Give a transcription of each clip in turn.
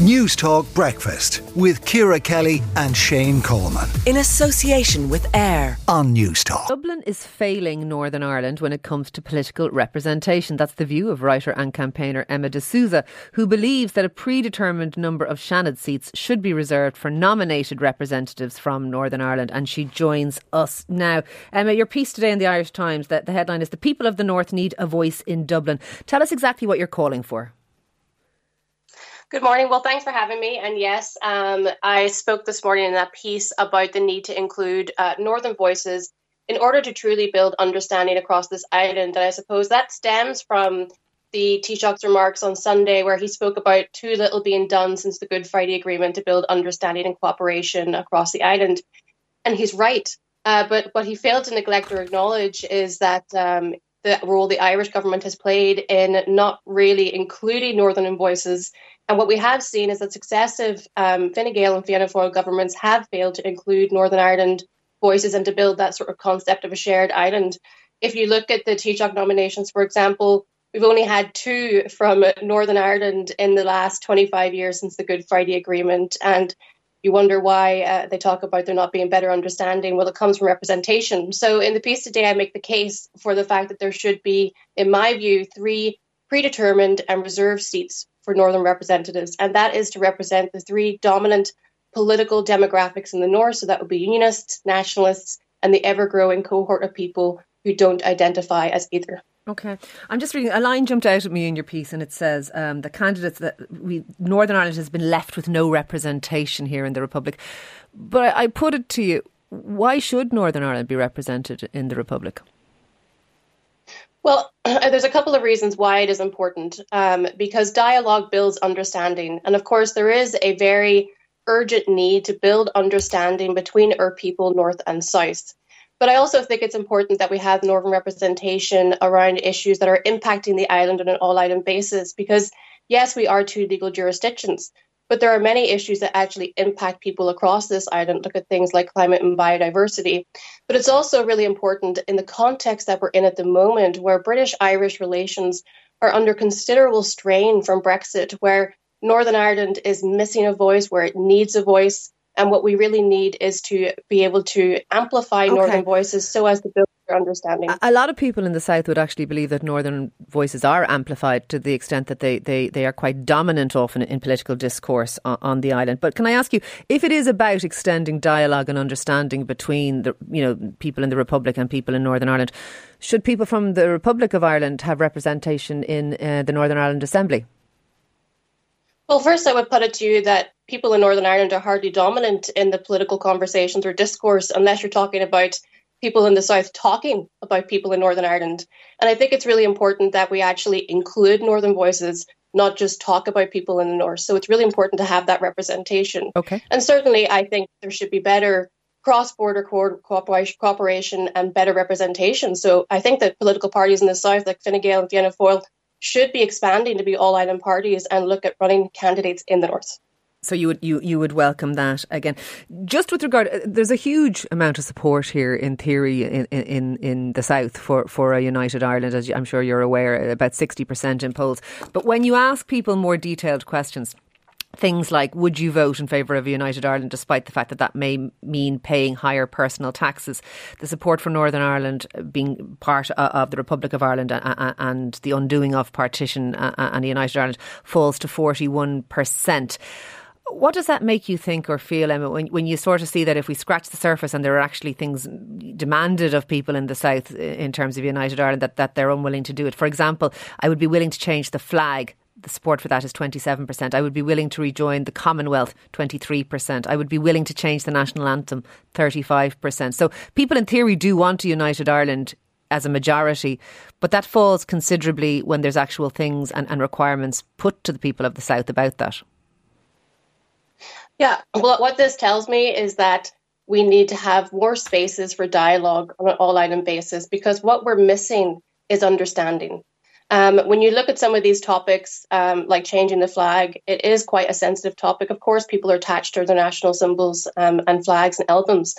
Newstalk Breakfast with Ciara Kelly and Shane Coleman. In association with AIR on Newstalk. Dublin is failing Northern Ireland when it comes to political representation. That's the view of writer and campaigner Emma DeSouza, who believes that a predetermined number of Seanad seats should be reserved for nominated representatives from Northern Ireland. And she joins us now. Emma, your piece today in the Irish Times, that the headline is The People of the North Need a Voice in Dublin. Tell us exactly what you're calling for. Good morning. Well, thanks for having me. And yes, um, I spoke this morning in that piece about the need to include uh, Northern voices in order to truly build understanding across this island. And I suppose that stems from the Taoiseach's remarks on Sunday, where he spoke about too little being done since the Good Friday Agreement to build understanding and cooperation across the island. And he's right. Uh, but what he failed to neglect or acknowledge is that um, the role the Irish government has played in not really including Northern voices and what we have seen is that successive um, Fine Gael and Fianna Fáil governments have failed to include Northern Ireland voices and to build that sort of concept of a shared island. If you look at the Taoiseach nominations, for example, we've only had two from Northern Ireland in the last 25 years since the Good Friday Agreement. And you wonder why uh, they talk about there not being better understanding. Well, it comes from representation. So in the piece today, I make the case for the fact that there should be, in my view, three predetermined and reserved seats for Northern representatives, and that is to represent the three dominant political demographics in the North. So that would be Unionists, Nationalists, and the ever growing cohort of people who don't identify as either. Okay, I'm just reading a line jumped out at me in your piece, and it says um, the candidates that we Northern Ireland has been left with no representation here in the Republic. But I, I put it to you: why should Northern Ireland be represented in the Republic? Well, there's a couple of reasons why it is important. Um, because dialogue builds understanding. And of course, there is a very urgent need to build understanding between our people, North and South. But I also think it's important that we have Northern representation around issues that are impacting the island on an all island basis. Because, yes, we are two legal jurisdictions, but there are many issues that actually impact people across this island. Look at things like climate and biodiversity. But it's also really important in the context that we're in at the moment, where British Irish relations are under considerable strain from Brexit, where Northern Ireland is missing a voice, where it needs a voice. And what we really need is to be able to amplify okay. Northern voices so as to build their understanding. A lot of people in the South would actually believe that Northern voices are amplified to the extent that they, they, they are quite dominant often in political discourse on, on, the island. But can I ask you, if it is about extending dialogue and understanding between the you know people in the Republic and people in Northern Ireland, should people from the Republic of Ireland have representation in uh, the Northern Ireland Assembly? Well, first, I would put it to you that people in Northern Ireland are hardly dominant in the political conversations or discourse unless you're talking about people in the South talking about people in Northern Ireland. And I think it's really important that we actually include Northern voices, not just talk about people in the North. So it's really important to have that representation. Okay. And certainly, I think there should be better cross-border co- cooperation and better representation. So I think that political parties in the South, like Fine Gael and Fianna Fáil, should be expanding to be all island parties and look at running candidates in the North. So you would you you would welcome that again. Just with regard, uh, there's a huge amount of support here in theory in in, in the south for, for a united Ireland, as I'm sure you're aware, about sixty percent in polls. But when you ask people more detailed questions, things like would you vote in favour of a united Ireland despite the fact that that may mean paying higher personal taxes the support for Northern Ireland being part of the Republic of Ireland and the undoing of partition and United Ireland falls to 41% what does that make you think or feel, Emma, when, when you sort of see that if we scratch the surface and there are actually things demanded of people in the South in terms of United Ireland that, that they're unwilling to do it? For example, I would be willing to change the flag the support for that is 27%. I would be willing to rejoin the Commonwealth, 23%. I would be willing to change the national anthem, 35%. So people in theory do want a united Ireland as a majority, but that falls considerably when there's actual things and, and requirements put to the people of the South about that. Yeah, well, what this tells me is that we need to have more spaces for dialogue on an all island basis because what we're missing is understanding. Um, when you look at some of these topics, um, like changing the flag, it is quite a sensitive topic. Of course, people are attached to their national symbols um, and flags and albums.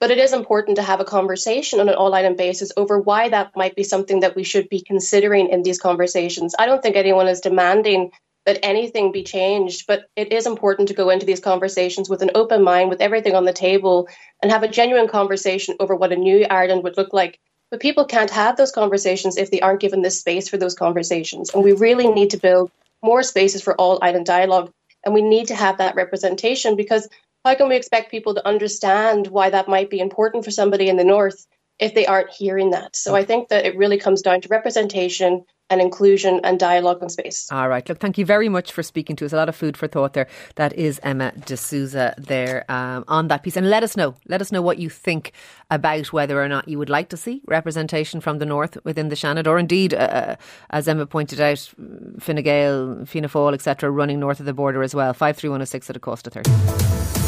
But it is important to have a conversation on an all island basis over why that might be something that we should be considering in these conversations. I don't think anyone is demanding that anything be changed. But it is important to go into these conversations with an open mind, with everything on the table, and have a genuine conversation over what a new Ireland would look like. But people can't have those conversations if they aren't given the space for those conversations. And we really need to build more spaces for all island dialogue. And we need to have that representation because how can we expect people to understand why that might be important for somebody in the north if they aren't hearing that? So I think that it really comes down to representation and inclusion and dialogue and space. All right. Look, thank you very much for speaking to us. A lot of food for thought there. That is Emma DeSouza there um, on that piece. And let us know. Let us know what you think about whether or not you would like to see representation from the north within the Seanad, or indeed, uh, uh as Emma pointed out, Fine Gael, Fianna Fáil, etc., running north of the border as well. 53106 at a cost of 30.